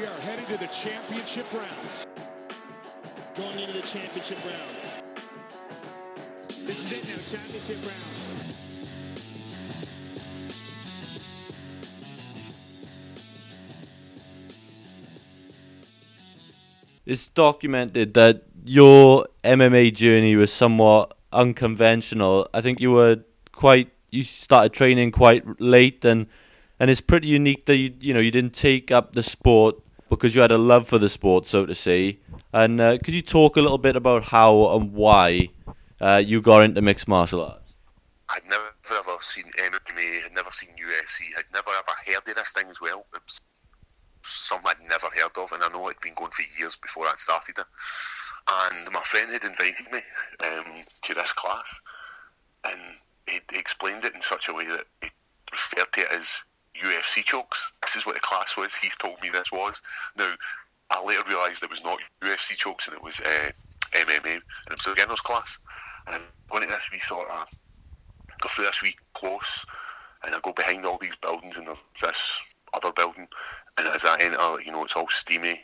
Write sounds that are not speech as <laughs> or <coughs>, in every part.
We are headed to the championship rounds. Going into the championship round. This is it now, championship rounds. It's documented that your MMA journey was somewhat unconventional. I think you were quite you started training quite late and and it's pretty unique that you you know you didn't take up the sport because you had a love for the sport, so to say. And uh, could you talk a little bit about how and why uh, you got into mixed martial arts? I'd never ever seen MMA, I'd never seen UFC, I'd never ever heard of this thing as well. It was something I'd never heard of, and I know it'd been going for years before I started it. And my friend had invited me um, to this class, and he explained it in such a way that he referred to it as UFC chokes. This is what the class was. He's told me this was. Now, I later realised it was not UFC chokes and it was uh, MMA, and it was a beginner's class. And I'm going to this wee sort of go through this wee close, and I go behind all these buildings, and there's this other building, and as I enter, you know, it's all steamy,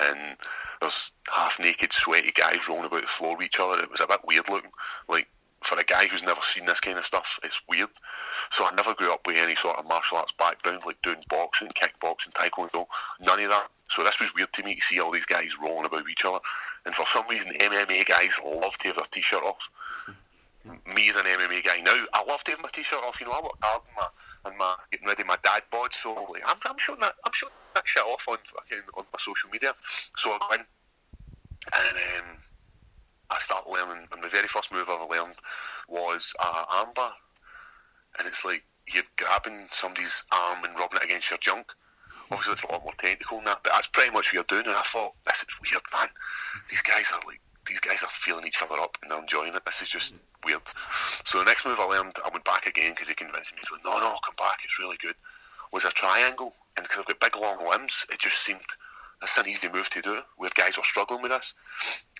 and there's half naked, sweaty guys rolling about the floor with each other. It was a bit weird looking, like for a guy who's never seen this kind of stuff, it's weird. So I never grew up with any sort of martial arts background, like doing boxing, kickboxing, taekwondo, none of that. So this was weird to me to see all these guys rolling about each other. And for some reason, MMA guys love to have their t-shirt off. Me as an MMA guy now, I love to have my t-shirt off. You know, I work hard in my, and my getting ready my dad bod, so like, I'm, I'm showing that I'm showing that shit off on on my social media. So I go in, and um, I start the very first move I ever learned was uh, armbar, and it's like you're grabbing somebody's arm and rubbing it against your junk. Obviously, it's a lot more technical than that, but that's pretty much what you're doing. And I thought, this is weird, man. These guys are like, these guys are feeling each other up and they're enjoying it. This is just weird. So the next move I learned, I went back again because he convinced me. He's like, no, no, come back. It's really good. Was a triangle, and because I've got big long limbs, it just seemed that's an easy move to do. Where guys were struggling with this.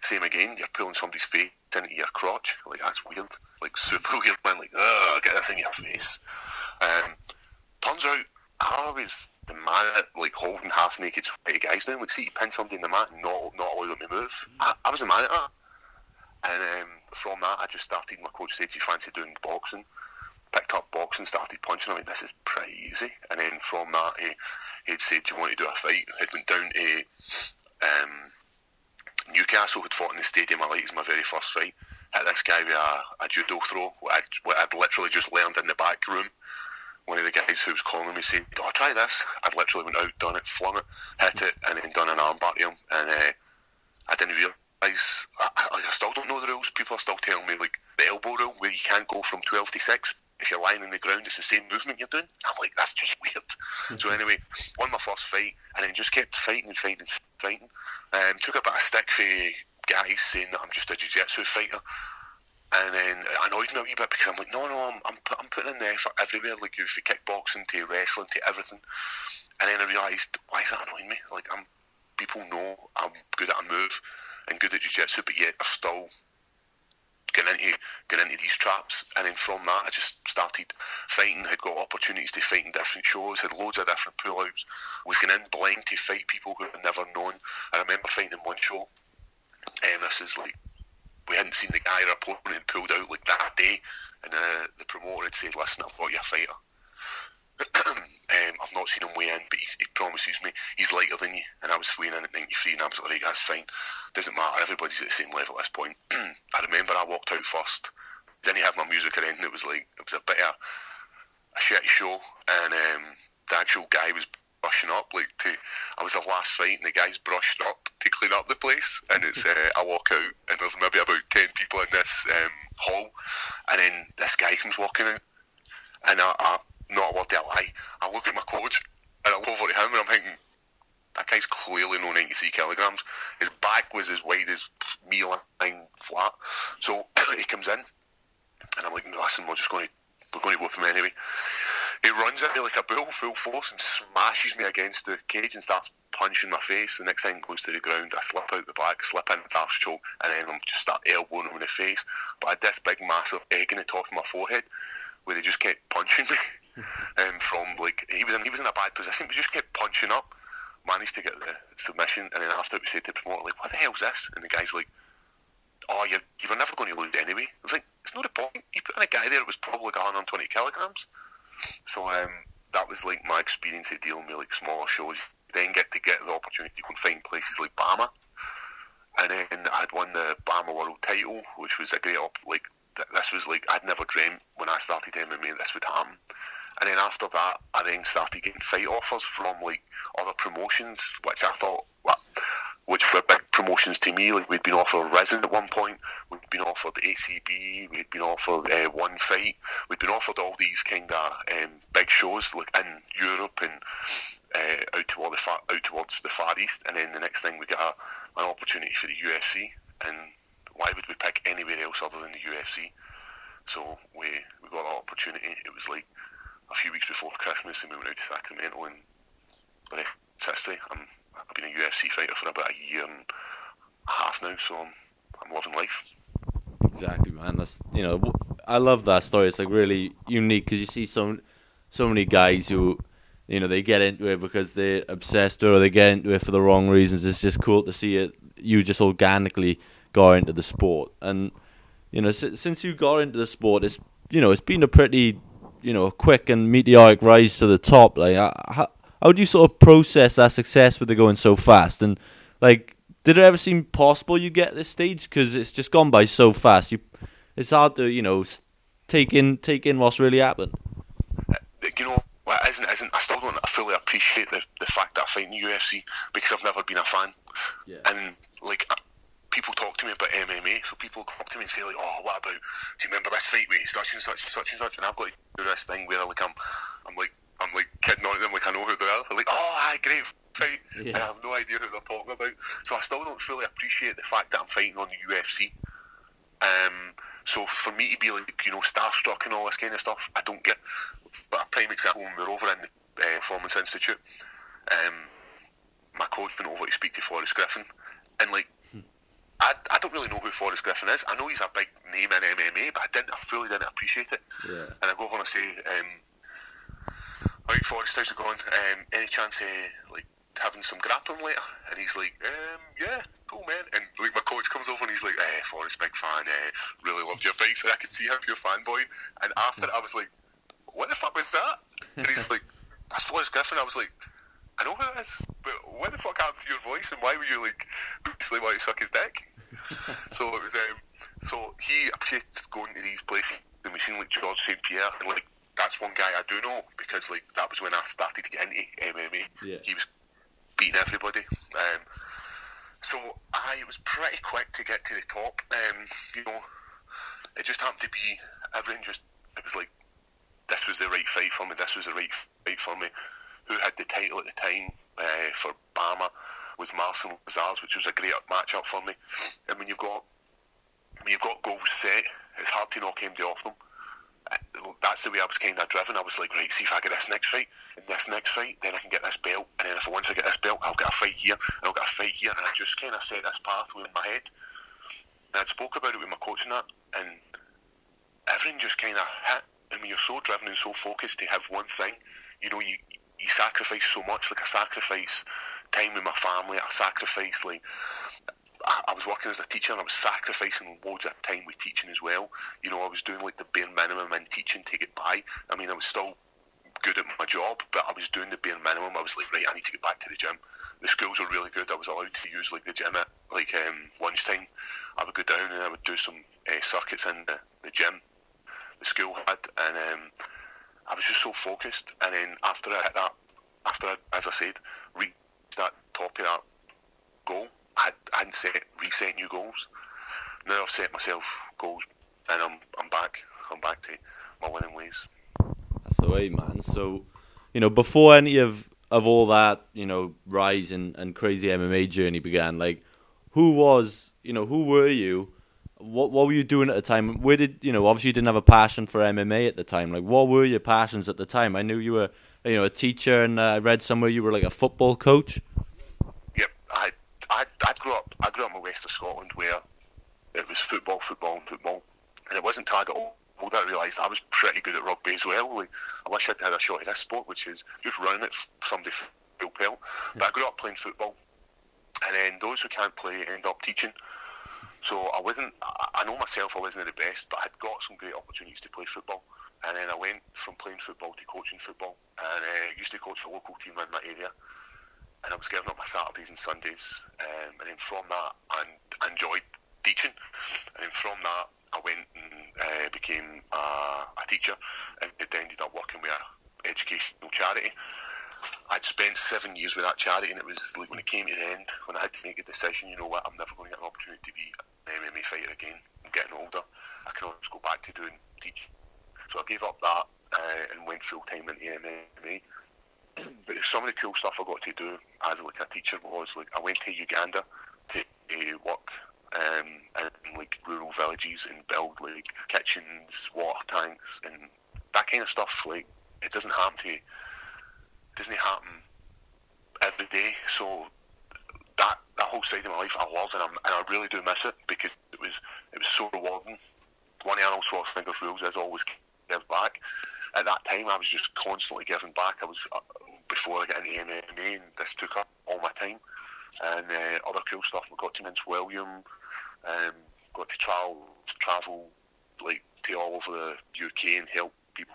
Same again, you're pulling somebody's face into your crotch. Like that's weird. Like <laughs> super weird, man. Like, oh, get this in your face. Um, turns out I was the man at like holding half naked sweaty guys down. Like, see, you pin somebody in the mat and not not allow them to move. I, I was the man at that. And um, from that, I just started. My coach said, "Do you fancy doing boxing?" Picked up boxing, started punching. I went, "This is pretty easy." And then from that, he he'd said, "Do you want to do a fight?" He'd went down to Newcastle, had fought in the stadium. I like it was my very first fight. Hit this guy with a, a judo throw. What I'd, what I'd literally just learned in the back room. One of the guys who was calling me said, "Oh, try this." I'd literally went out, done it, flung it, hit it, and then done an armbar to him. And uh, I didn't realise. I, I, I still don't know the rules. People are still telling me like the elbow rule, where you can't go from twelve to six if you're lying on the ground, it's the same movement you're doing. I'm like, that's just weird. <laughs> so anyway, won my first fight, and then just kept fighting and fighting and fighting. Um, took a bit of stick for guys saying that I'm just a jiu-jitsu fighter. And then it annoyed me a wee bit because I'm like, no, no, I'm, I'm, I'm putting in the effort everywhere, like you, for kickboxing to wrestling to everything. And then I realised, why is that annoying me? Like, I'm people know I'm good at a move and good at jiu-jitsu, but yet I still getting into getting into these traps, and then from that I just started fighting. Had got opportunities to fight in different shows. Had loads of different pull-outs. Was going in blind to fight people who I'd never known. I remember fighting in one show, and this is like we hadn't seen the guy or opponent pulled out like that day, and uh, the promoter had said, "Listen, I've got you a fighter." <clears throat> um, I've not seen him weigh in, but he, he, promises me he's lighter than you. And I was weighing in at 93, and I was like, that's fine. Doesn't matter, everybody's at the same level at this point. <clears throat> I remember I walked out first, Then he had my music or anything. It was like, it was a bit of a shitty show, and um, the actual guy was brushing up. Like, to, I was the last fight, and the guy's brushed up to clean up the place. And it's, <laughs> uh, I walk out, and there's maybe about 10 people in this um, hall, and then this guy comes walking out, and I, I not a word to lie. I look at my coach and I look over to him and I'm thinking, that guy's clearly no 93 kilograms. His back was as wide as me lying flat. So <coughs> he comes in and I'm like, listen, we're just going to we're going to whip him anyway. He runs at me like a bull, full force, and smashes me against the cage and starts punching my face. The next thing goes to the ground. I slip out the back, slip in the arse choke, and then I'm just start elbowing him in the face. But I had this big, massive egg in the top of my forehead where he just kept punching me. <laughs> um, from like he was in he was in a bad position, but just kept punching up. managed to get the submission, and then after we said to the promoter, like, what the hell's this? And the guy's like, oh, you, you were never going to lose anyway. I was like, it's not a point. You put in a guy there that was probably going on 20 kilograms. So um, that was like my experience of dealing with like smaller shows. Then get to get the opportunity to go and find places like BAMMA. And then I'd won the BAMMA World title, which was a great, op- like, this was like, I'd never dreamt when I started MMA this would happen. And then after that, I then started getting fight offers from like other promotions, which I thought, which were big promotions to me. Like we'd been offered Rizin at one point, we'd been offered ACB, we'd been offered uh, One Fight, we'd been offered all these kind of um, big shows like in Europe and uh, out toward the far, out towards the Far East. And then the next thing we got a, an opportunity for the UFC. And why would we pick anywhere else other than the UFC? So we we got that opportunity. It was like a few weeks before Christmas, and we went out to Sacramento, and the rest is history. I'm, I've been a UFC fighter for about a year and a half now, so I'm, I'm loving life. Exactly, man. That's you know, I love that story. It's like really unique because you see so so many guys who, you know, they get into it because they're obsessed or they get into it for the wrong reasons. It's just cool to see it. You just organically got into the sport, and you know, since you got into the sport, it's you know, it's been a pretty you know quick and meteoric rise to the top. Like, how how do you sort of process that success with it going so fast? And like, did it ever seem possible you get this stage? Because it's just gone by so fast. You, it's hard to you know take in take in what's really happened. Uh, you know, well, it isn't, isn't, I still don't fully appreciate the, the fact that I fight in the UFC because I've never been a fan. Yeah. And like people talk to me about MMA, so people come up to me and say like, "Oh, what about? Do you remember this fight with such and such and such and such?" And I've got to do this thing where like I'm, I'm like, I'm like kidding on them, like I know who they are. I'm like, "Oh, hi, great fight," Yeah. and I have no idea who they're talking about. So I still don't fully appreciate the fact that I'm fighting on the UFC. Um, so for me to be like, you know, starstruck and all this kind of stuff, I don't get. But a prime example, when we were over in the uh, Performance Institute, um, my coach went over to speak to Forrest Griffin, and like, I, I don't really know who Forrest Griffin is. I know he's a big name in MMA, but I didn't, I fully didn't appreciate it. Yeah. And I go over and I say, um, "Right, Forrest, how's it going? Um, any chance of like having some grappling later?" And he's like, um, "Yeah, cool, man." And like my coach comes over and he's like, "Eh, Forrest, big fan. Eh, really loved your fights." And I could see him, your fanboy. And after I was like, "What the fuck was that?" And he's <laughs> like, "That's Forrest Griffin." I was like. I know who it is, but what the fuck happened to your voice, and why were you like basically why you suck his dick? <laughs> so it was, um, so he appreciates going to these places. The machine like George St Pierre, and like that's one guy I do know because like that was when I started to get into MMA. Yeah. He was beating everybody. Um, so I was pretty quick to get to the top. Um, you know, it just happened to be everything. Just it was like this was the right fight for me. This was the right fight for me. Who had the title at the time uh, for BAMMA was Marcel Lazarz, which was a great matchup for me. And when you've got when you've got goals set, it's hard to knock anybody off them. Uh, That's the way I was kind of driven. I was like, right, see if I get this next fight, and this next fight, then I can get this belt, and then if once I get this belt, I'll get a fight here, and I'll get a fight here, and I just kind of set this pathway in my head. And I spoke about it with my coach and that, and everything just kind of hit. And when you're so driven and so focused to have one thing, you know, you you sacrifice so much. Like I sacrifice time with my family. I sacrifice like I, was working as a teacher and I was sacrificing loads of time with teaching as well. You know, I was doing like the bare minimum in teaching to get by. I mean, I was still good at my job, but I was doing the bare minimum. I was like, right, I need to get back to the gym. The schools were really good. I was allowed to use like the gym at like um, lunchtime. I would go down and I would do some uh, circuits in the, the gym the school had, and um, I was just so focused. And then after I hit that, after I, as I said, reached that top of that goal, I, had, I hadn't set reset new goals. Now I've set myself goals, and I'm I'm back. I'm back to my winning ways. That's the way, man. So, you know, before any of of all that, you know, rise and, and crazy MMA journey began, like, who was, you know, who were you? What what were you doing at the time? Where did you know? Obviously, you didn't have a passion for MMA at the time. Like, what were your passions at the time? I knew you were, you know, a teacher, and uh, I read somewhere you were like a football coach. Yep, I I I grew up I grew up in the west of Scotland where it was football, football, and football, and it wasn't target older I realised I was pretty good at rugby as well. Like, I wish I'd had a shot at this sport, which is just running it. Somebody full pelt. But I grew up playing football, and then those who can't play end up teaching. So I wasn't. I know myself. I wasn't the best, but I had got some great opportunities to play football. And then I went from playing football to coaching football, and uh, used to coach a local team in my area. And I was giving up my Saturdays and Sundays, um, and then from that, I enjoyed teaching. And then from that, I went and uh, became uh, a teacher, and ended up working with an educational charity. I'd spent seven years with that charity, and it was like when it came to the end, when I had to make a decision. You know what? I'm never going to get an opportunity to be an MMA fighter again. I'm getting older. I can always go back to doing teaching. So I gave up that uh, and went full time into MMA. <clears throat> but some of the cool stuff I got to do as like a teacher was like I went to Uganda to uh, work um, in like rural villages and build like kitchens, water tanks, and that kind of stuff. Like it doesn't happen to doesn't happen every day. So that that whole side of my life I love and, I'm, and I really do miss it because it was it was so rewarding. One of Arnold Schwarzenegger's rules is always give back. At that time, I was just constantly giving back. I was uh, before I got into MMA, and this took up all my time. And uh, other cool stuff. We got to Mince William, um, got to travel, travel like to all over the UK and help people,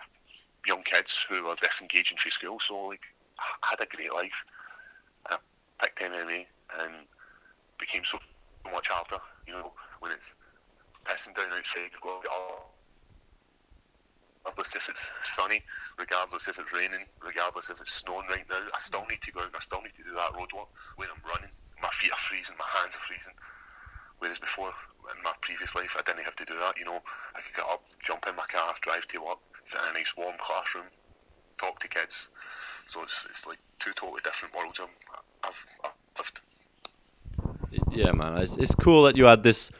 young kids who were disengaging from school. So like, I had a great life. I picked MMA and became so much harder. You know, when it's pissing down outside, you've got to regardless if it's sunny, regardless if it's raining, regardless if it's snowing right now, I still need to go out I still need to do that road walk when I'm running. My feet are freezing, my hands are freezing. Whereas before, in my previous life, I didn't have to do that. You know, I could get up, jump in my car, drive to work, sit in a nice warm classroom, talk to kids. So it's, it's like two totally different worlds I've, I've lived. Yeah, man, it's, it's cool that you had this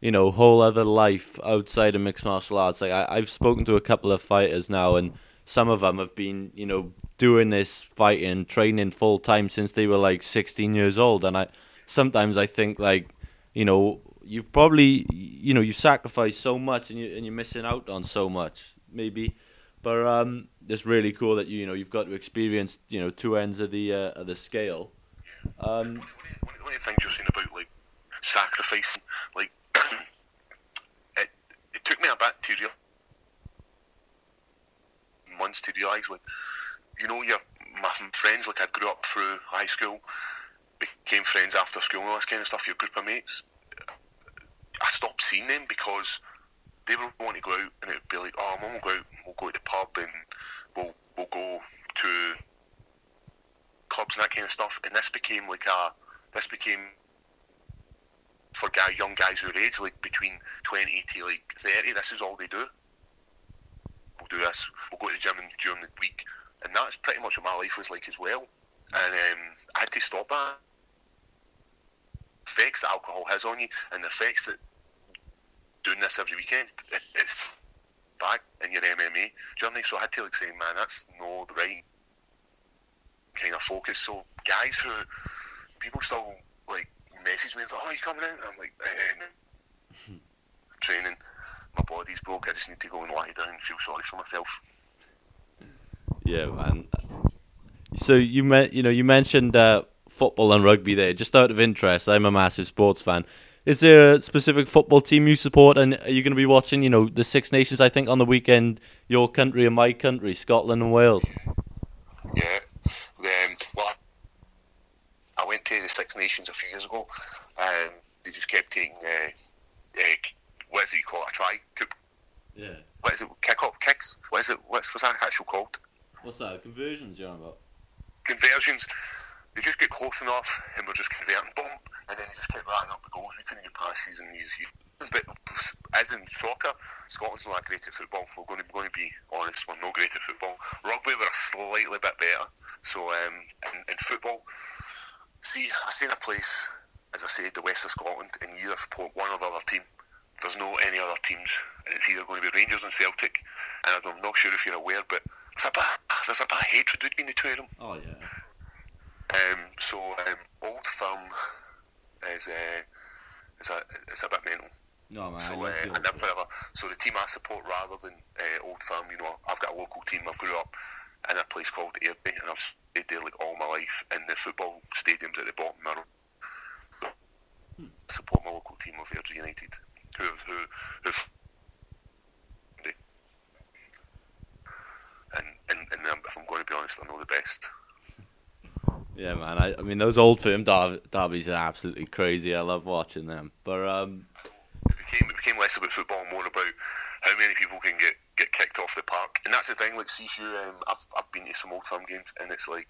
you know, whole other life outside of mixed martial arts. Like I, I've spoken to a couple of fighters now, and some of them have been, you know, doing this fighting, training full time since they were like 16 years old. And I sometimes I think like, you know, you've probably, you know, you've sacrificed so much and you and you're missing out on so much, maybe. But um, it's really cool that you, you know, you've got to experience, you know, two ends of the uh, of the scale. Um, one, of the things you're saying about like sacrificing, like <coughs> it, it took me a bit to real months to realise like you know your my friends like I grew up through high school became friends after school and all this kind of stuff your group of mates I stopped seeing them because they would want to go out and it would be like oh mum will go out we'll go to the pub and we'll we'll go to clubs and that kind of stuff and this became like a this became for guy, young guys your age, like between 20 to like 30, this is all they do. We'll do this, we'll go to the gym during the week. And that's pretty much what my life was like as well. And um, I had to stop that. Effects that alcohol has on you and the effects that doing this every weekend, it, it's back in your MMA journey. So I had to like say, man, that's no the right kind of focus. So guys who people still like message me and like, "Oh, you coming out?" And I'm like, eh, "Training, my body's broke. I just need to go and lie down and feel sorry for myself." Yeah, man. So you met, you know, you mentioned uh, football and rugby there. Just out of interest, I'm a massive sports fan. Is there a specific football team you support, and are you going to be watching, you know, the Six Nations? I think on the weekend, your country and my country, Scotland and Wales. Yeah, um, well, I went to the Six Nations a few years ago, and they just kept taking uh, uh, what is it you call it a try? Yeah. What is it? Kick up kicks? What is it? What's what's that actually called? What's that? Conversions, you about? Conversions. They just get close enough, and we're just converting, boom, and then they just kept racking up the goals. We couldn't get past these and. But as in soccer, Scotland's not great at football. We're going to, we're going to be honest, we're not great at football. Rugby, we're a slightly bit better. So um, in, in football, See, I've seen a place, as I said, the west of Scotland, and you support one or the other team. There's no any other teams, and it's either going to be Rangers and Celtic. And I'm not sure if you're aware, but there's a bit, there's a bit of hatred between the two of them. Oh yeah. Um, so um, Old Firm is uh, is a, it's a bit mental. No man. So, I uh, I never ever, so the team I support rather than uh, Old Firm, you know, I've got a local team. I've grew up in a place called Airdrie, and I've stayed there like all my life, and the football stadiums at the bottom are. So, support my local team of Airdrie United, who have who who've and, and, and if I'm going to be honest, I know the best. Yeah, man. I, I mean, those old firm der- derbies are absolutely crazy. I love watching them. But um, It became it became less about football, more about how many people can get, get kicked off the park. And that's the thing. Like, see if you, um, I've I've been to some old firm games, and it's like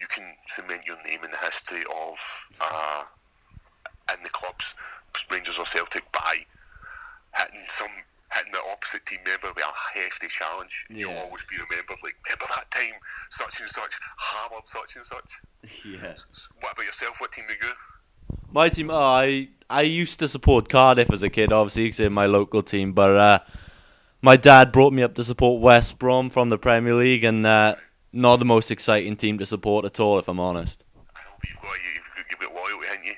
you can cement your name in the history of uh, in the clubs, Rangers or Celtic, by hitting some hitting the opposite team member with a hefty challenge. You'll always be remembered. Like, remember that time such and such hammered such and such. <laughs> yeah. What about yourself? What team do you go? My team, oh, I I used to support Cardiff as a kid, obviously, because they're my local team. But uh, my dad brought me up to support West Brom from the Premier League, and uh, not the most exciting team to support at all, if I'm honest. I but you've got you've you've got loyalty, haven't you?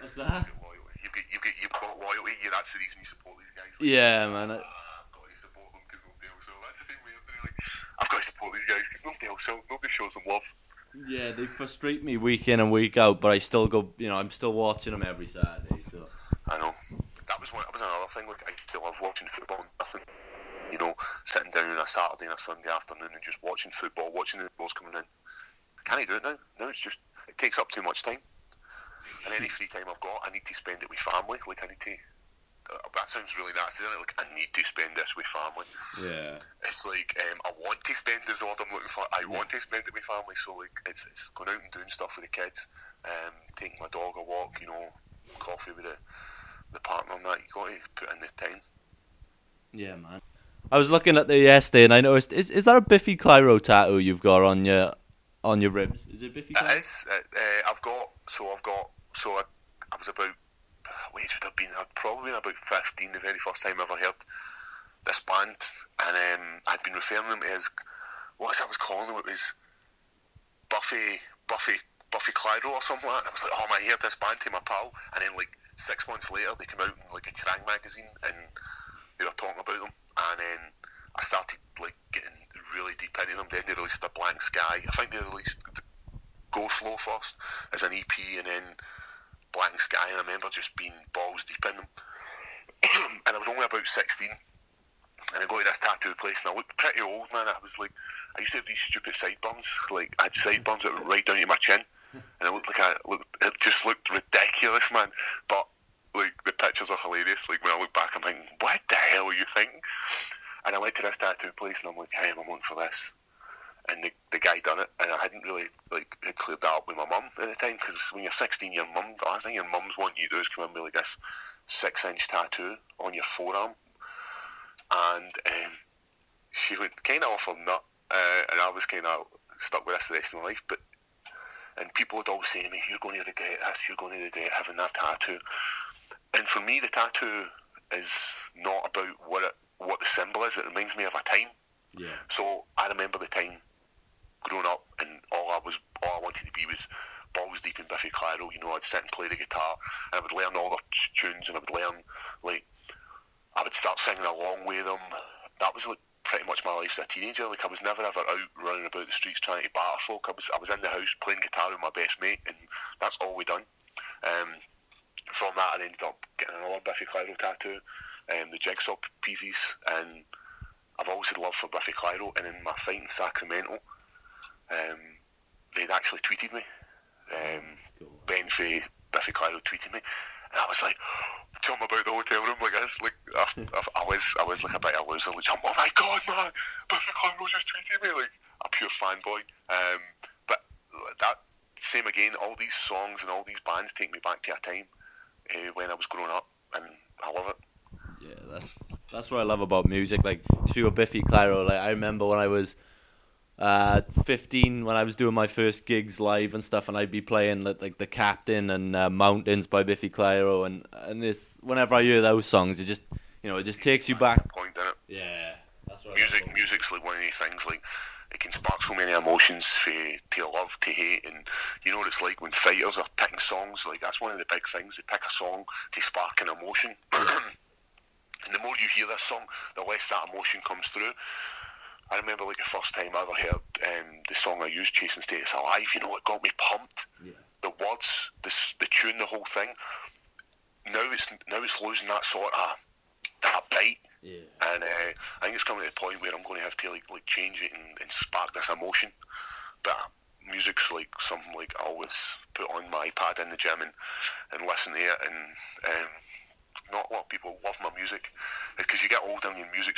What's that? loyalty. You've got, you've got, you've got loyalty. Yeah, that's the reason you support these guys. Like, Yeah, man. I- "Ah, I've got to support them because nobody else will. That's the same way I'm doing. Like, I've got to support these guys because nobody else will. Nobody shows them love. Yeah, they frustrate me week in and week out, but I still go. You know, I'm still watching them every Saturday. So I know. That was one. That was another thing. Like, I still love watching football. and Nothing. You know, sitting down on a Saturday and a Sunday afternoon and just watching football, watching the balls coming in. Can I do it now? No, it's just it takes up too much time. And any <laughs> free time I've got, I need to spend it with family. Like I need to. Uh, that sounds really nasty, isn't it? Like I need to spend this with family. yeah, It's like um, I want to spend is the word I'm looking for. I want to spend it with family, so like it's, it's going out and doing stuff with the kids, um, taking my dog a walk, you know, coffee with the the partner and that. You got to put in the time. yeah, man. I was looking at the yesterday, and I noticed is is that a Biffy Clyro tattoo you've got on your on your ribs? Is it Biffy? It Clyro? is. Uh, uh, I've got. So I've got. So I, I was about. What would have been? I'd probably been about fifteen the very first time I ever heard this band, and um, I'd been referring them as what I was calling them? It was Buffy, Buffy, Buffy Clyro or something like that. And I was like, oh man, I heard this band to my pal, and then like six months later they came out in like a Kerrang magazine, and they were talking about them, and then I started like getting really deep into them. Then they released a Blackened Sky. I think they released Go Slow first as an EP, and then Blackened Sky. And I remember just being balls deep in them. <clears throat> and I was only about sixteen. And I go to this tattoo place and I looked pretty old, man. I was like, I used to have these stupid sideburns. Like, I had sideburns that were right down to my chin. And it looked like I looked, it just looked ridiculous, man. But, like, the pictures are hilarious. Like, when I look back, I'm thinking, what the hell are you thinking? And I went to this tattoo place and I'm like, hey, I'm on for this. And the, the guy done it, and I hadn't really like had cleared that up with my mum at the time because when you're 16, your mum, the last thing your mum's want you to do is come in with like this six inch tattoo on your forearm and um, she went kind of offer nut, uh, and I was kind of stuck with this the rest of my life. But and people would always say to me, "You're going to regret this. You're going to regret having that tattoo." And for me, the tattoo is not about what it, what the symbol is. It reminds me of a time. Yeah. So I remember the time growing up, and all I was, all I wanted to be was balls deep in Biffy Clyro. You know, I'd sit and play the guitar, and I would learn all their t- tunes, and I would learn like I would start singing along with them. That was like pretty much my life as a teenager. Like I was never ever out running about the streets trying to batter folk. I was I was in the house playing guitar with my best mate, and that's all we done. Um, from that, I ended up getting another Biffy Clyro tattoo, um, the jigsaw pieces, and I've always had love for Biffy Clyro. And in my fight in Sacramento, um, they'd actually tweeted me. Um, Ben Fay, Biffy Clyro tweeted me, and I was like, <gasps> tell him about the hotel room like this. Like I, I, I was, I was like a bit of a loser. Like, oh my god, man, Biffy Clyro just tweeted me, like a pure fanboy. Um, but that same again, all these songs and all these bands take me back to a time uh, when I was growing up, and I love it. Yeah, that's that's what I love about music. Like speak about Biffy Clyro. Like I remember when I was uh, 15, when I was doing my first gigs live and stuff, and I'd be playing like, like the Captain and uh, Mountains by Biffy Clyro, and and it's whenever I hear those songs, it just you know it just takes you back. Point in it. Yeah, that's what music music's like one of these things like it can spark so many emotions for, to love to hate and you know what it's like when fighters are picking songs like that's one of the big things they pick a song to spark an emotion <coughs> and the more you hear this song the less that emotion comes through I remember like the first time I ever heard um, the song I used, "Chasing Status Alive." You know, it got me pumped. Yeah. The words, the the tune, the whole thing. Now it's now it's losing that sort of that bite. Yeah. And uh, I think it's coming to the point where I'm going to have to like like change it and, and spark this emotion. But music's like something like I always put on my iPad in the gym and, and listen to it. And um, not a lot of people love my music because you get older and your music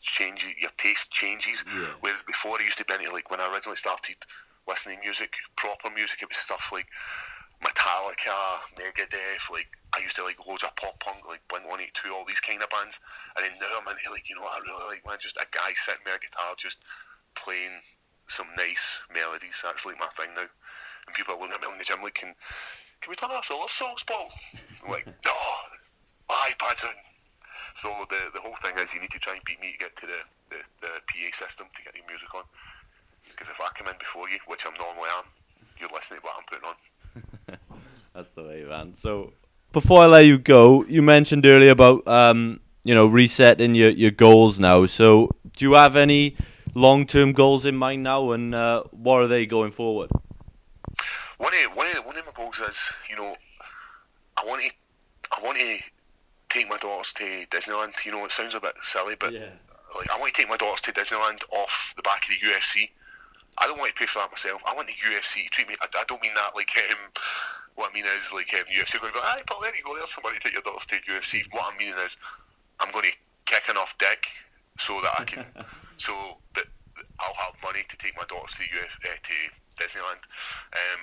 changes, your taste changes. Yeah. Whereas before I used to be into like when I originally started listening to music, proper music, it was stuff like Metallica, Megadeth, like I used to like loads of pop punk, like Blink One Eight Two, all these kind of bands. And then now I'm into like you know what I really like, man, just a guy sitting with a guitar, just playing some nice melodies. That's like my thing now. And people are looking at me in the gym like, can, can we turn off the love songs, Paul? I'm like, no, my iPad's. So the the whole thing is you need to try and beat me to get to the, the, the PA system to get your music on. Because if I come in before you, which I'm normally am, you're listening to what I'm putting on. <laughs> That's the way, man. So before I let you go, you mentioned earlier about um, you know resetting your, your goals now. So do you have any long term goals in mind now, and uh, what are they going forward? One of one of one of my goals is you know I want to I want to take my daughters to Disneyland. You know it sounds a bit silly, but Yeah. like I want to take my daughters to Disneyland off the back of the UFC. I don't want to pay for that myself. I want the UFC to treat me. I, I don't mean that like um, what I mean is like um, UFC going to go, "Hey, Paul, there you go. There's somebody to take your daughters to UFC." What I'm meaning is, I'm going to kick enough dick so that I can, <laughs> so that I'll have money to take my daughters to Uf, uh, to Disneyland. Um,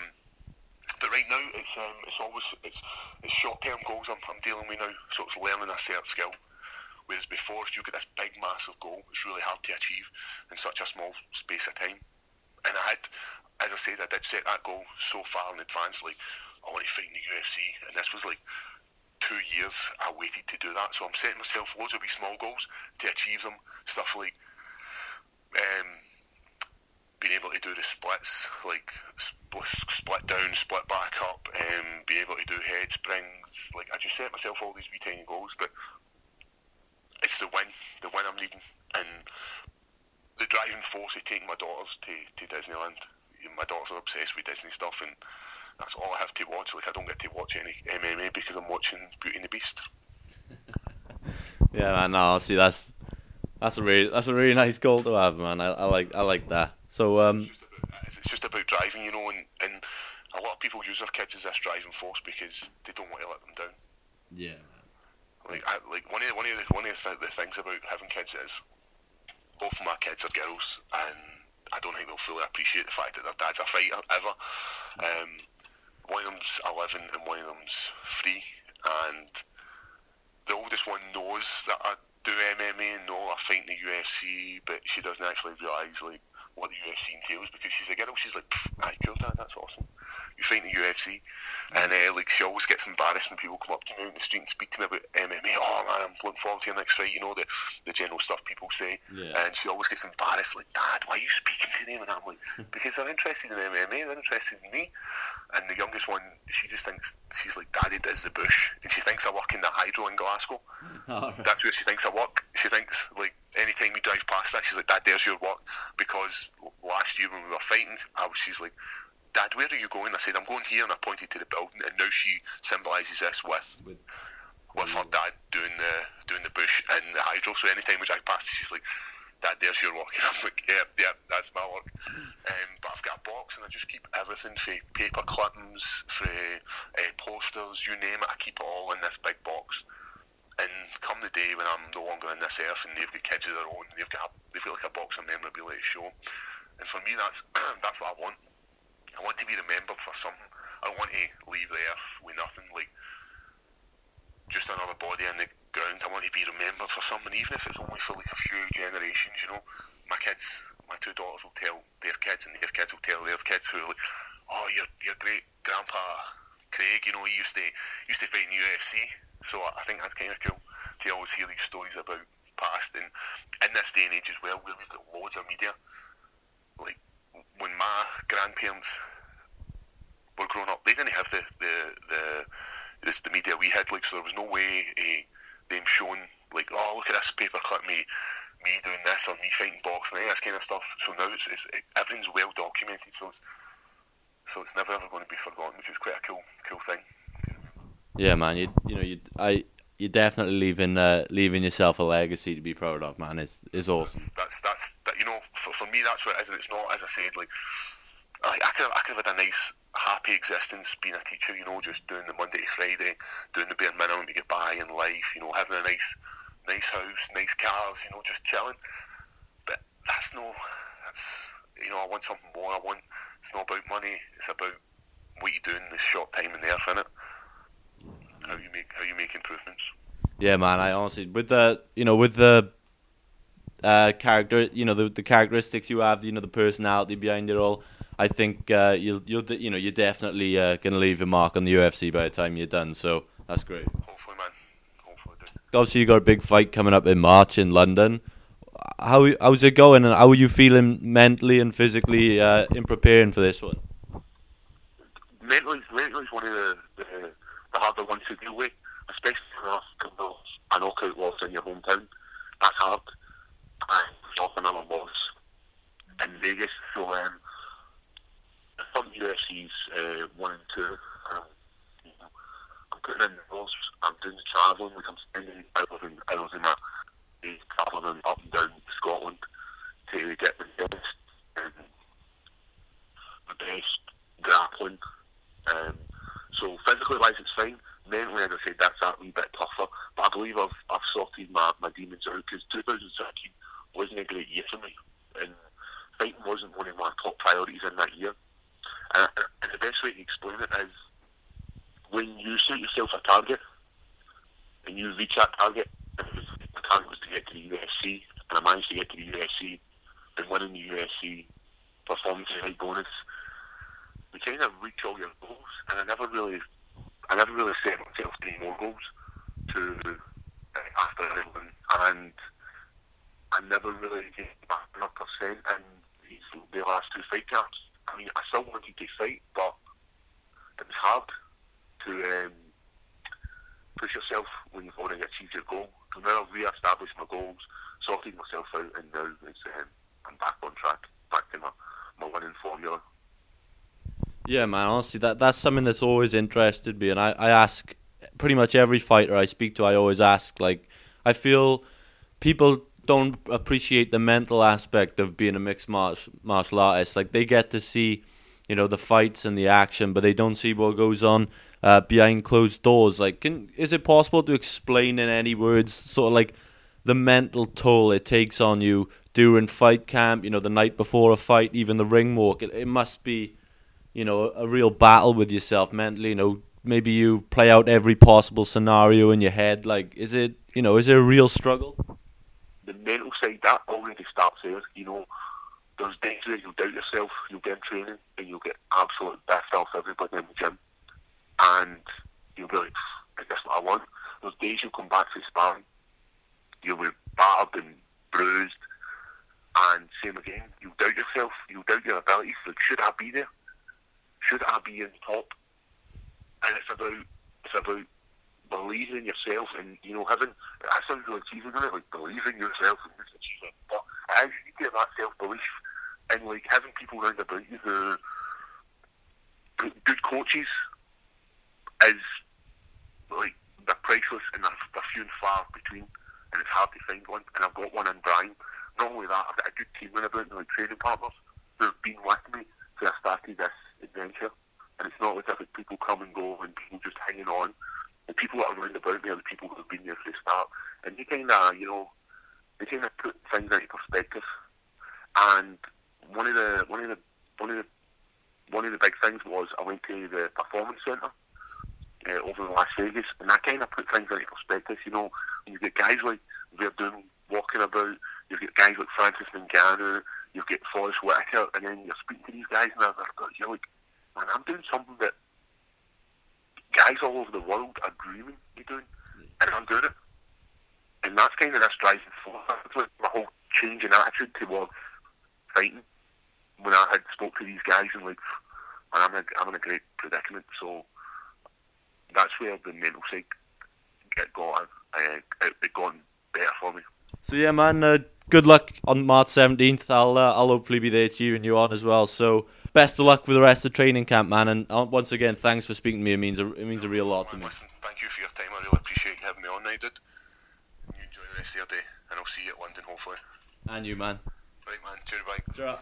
but right now, it's um, it's always it's, it's short term goals I'm, I'm dealing with now. So it's learning a certain skill. Whereas before, if you get this big, massive goal, it's really hard to achieve in such a small space of time. And I had, as I said, I did set that goal so far in advance. Like, I want to fight in the UFC, and this was like two years I waited to do that. So I'm setting myself loads of wee small goals to achieve them. Stuff like um, being able to do the splits, like split, down, split back up, um, being able to do head springs. Like I just set myself all these wee tiny goals, but it's the win, the win I'm needing, and the driving force of taking my daughters to, to Disneyland. My daughters are obsessed with Disney stuff, and that's all I have to watch. Like I don't get to watch any MMA because I'm watching Beauty and the Beast. <laughs> Yeah, man. No, see, that's that's a really that's a really nice goal to have, man. I, I like I like that. So um, It's just about driving, you know, and, and a lot of people use their kids as this driving force because they don't want to let them down. yeah, Like, I, like one of the, one of the, one of the, th- the things about having kids is both of my kids are girls, and I don't think they'll fully appreciate the fact that their dad's a fighter ever. Um, one of them's 11 and one of them's three, and the oldest one knows that I do MMA and know I fight in the UFC, but she doesn't actually realise like what the UFC entails because she's a girl. She's like, "Aye, cool, dad, that's awesome. You fight in the UFC," and uh, like she always gets embarrassed when people come up to me in the street and speak to me about MMA. Oh man, I'm looking forward to your next fight. You know the the general stuff people say, Yeah. and she always gets embarrassed. Like, Dad, why are you speaking to them? And I'm like, <laughs> because they're interested in MMA. They're interested in me. And the youngest one, she just thinks she's like, Daddy does the bush, and she thinks I work in the hydro in Glasgow. <laughs> That's where she thinks I work. She thinks like anytime we drive past that, she's like, Dad, there's your work. Because last year when we were fighting, I was, she's like, Dad, where are you going? I said, I'm going here, and I pointed to the building, and now she symbolises this with With- with her dad doing the doing the bush and the hydro. So anytime we drive past, she's like, Dad, there's your work. <laughs> And I'm like, yeah, yeah, that's my work. Um, but I've got a box and I just keep everything for paper clippings, for uh, posters, you name it. I keep it all in this big box. And come the day when I'm no longer in this earth and they've got kids of their own, they've got they've got like a box of memorabilia to show. And for me, that's <clears throat> that's what I want. I want to be remembered for something. I want to leave the earth with nothing. Like just another body in the ground. I want to be remembered for something, even if it's only for like a few generations. You know, my kids, my two daughters will tell their kids, and their kids will tell their kids who are like, "Oh, your your great grandpa Craig, you know, he used to used to fight in UFC." So I think that's kind of cool to always hear these stories about past, and in this day and age as well, where we've got loads of media. Like when my grandparents were growing up, they didn't have the the the, the, the media we had. Like, so there was no way uh, them showing like, oh, look at this paperclip me me doing this or me fighting boxing, any this kind of stuff. So now it's, it's it, everything's well documented, so it's so it's never ever going to be forgotten, which is quite a cool cool thing. Yeah, man. You you know you I you're definitely leaving uh, leaving yourself a legacy to be proud of, man. It's it's awesome. That's that's that, you know for, for me that's what it is. And it's not as I said like I, I could have, I could have had a nice happy existence being a teacher. You know, just doing the Monday to Friday, doing the bare minimum to get by in life. You know, having a nice nice house, nice cars. You know, just chilling. But that's no that's you know I want something more. I want it's not about money. It's about what you do in this short time in the earth, innit? How you make how you make improvements. Yeah, man. I honestly with the you know with the uh, character you know the the characteristics you have, you know the personality behind it all. I think uh, you'll you'll you know you're definitely uh, gonna leave a mark on the UFC by the time you're done. So that's great. Hopefully, man. Hopefully, Obviously, you got a big fight coming up in March in London. How how's it going, and how are you feeling mentally and physically uh, in preparing for this one? mentally, mentally is one of the, the, ones to deal with, especially for a knockout loss in your hometown. That's hard. And off another loss in Vegas. So um, some UFC's uh, one and two. Um, I'm putting in the loss. I'm doing the travelling. Like I'm spending hours and hours in that travelling up and down Scotland to get the best, um, the best grappling um, so physically wise, it's fine. Mentally, as I said, that's that wee bit tougher. But I believe I've I've sorted my, my demons out because 2013 wasn't a great year for me, and fighting wasn't one of my top priorities in that year. And, and the best way to explain it is when you set yourself a target and you reach that target, and the target was to get to the UFC, and I managed to get to the UFC, and winning the UFC performance right bonus you kind of reach all your goals, and I never really, I never really set myself any more goals to uh, after everyone, and I never really get back 100 percent in these the last two fight cards. I mean, I still wanted to fight, but it was hard to um, push yourself when you've already achieved your re-established my goals, sorted myself out, and now it's, um, I'm back on track, back to my, my winning formula. Yeah, man. Honestly, that that's something that's always interested me, and I, I ask pretty much every fighter I speak to. I always ask, like, I feel people don't appreciate the mental aspect of being a mixed martial martial artist. Like, they get to see, you know, the fights and the action, but they don't see what goes on uh, behind closed doors. Like, can is it possible to explain in any words, sort of like the mental toll it takes on you during fight camp? You know, the night before a fight, even the ring walk. It, it must be you know, a real battle with yourself mentally. You know, maybe you play out every possible scenario in your head. Like, is it, you know, is it a real struggle? The mental side that already starts there. You know, there's days where you'll doubt yourself. You'll get in training and you'll get absolute best off everybody in the gym, and you'll be like, "I guess what I want." Those days you'll come back to sparring, you'll be battered and bruised, and same again. You'll doubt yourself. You'll doubt your abilities. Like, should I be there? should I be in top? And it's about it's about believing in yourself and you know having that sounds really cheesy, doesn't it? Like believing in yourself and just achieving. But as you get that self belief and like having people around about you who good coaches is like they're priceless and they're, they're few and far between and it's hard to find one and I've got one in Brian. Not only that, I've got a good team around about like training partners who have been with me since I started this adventure. And it's not as if people come and go and people just hanging on. The people that are around about me are the people who have been there from the start. And they kind of, you know, they kind of put things into perspective. And one of the one of the one of the one of the big things was I went to the performance centre uh, over in Las Vegas, and that kind of put things into perspective. You know, you get guys like Werdum walking about, you've got guys like Francis Ngannou, you've got Forrest Whitaker, and then you're speaking to these guys, and you're like, man, I'm doing something that guys all over the world are dreaming of doing, and I'm doing it. And that's kind of this driving force. That's my whole change in attitude towards fighting. When I had spoke to these guys and like, man, I'm in a, I'm in a great predicament. So that's where the mental side get got. Uh, it, it got better for me. So yeah, man. Uh, good luck on March 17th. I'll uh, I'll hopefully be there cheering you on as well. So best of luck with the rest of training camp, man. And uh, once again, thanks for speaking to me. It means a, it means a real lot to me. listen, thank you for your time. I really appreciate you having me on, night, dude. You enjoy the rest of your day, and I'll see you at London, hopefully. And you, man. Right, man. Cheers, bye. Sure.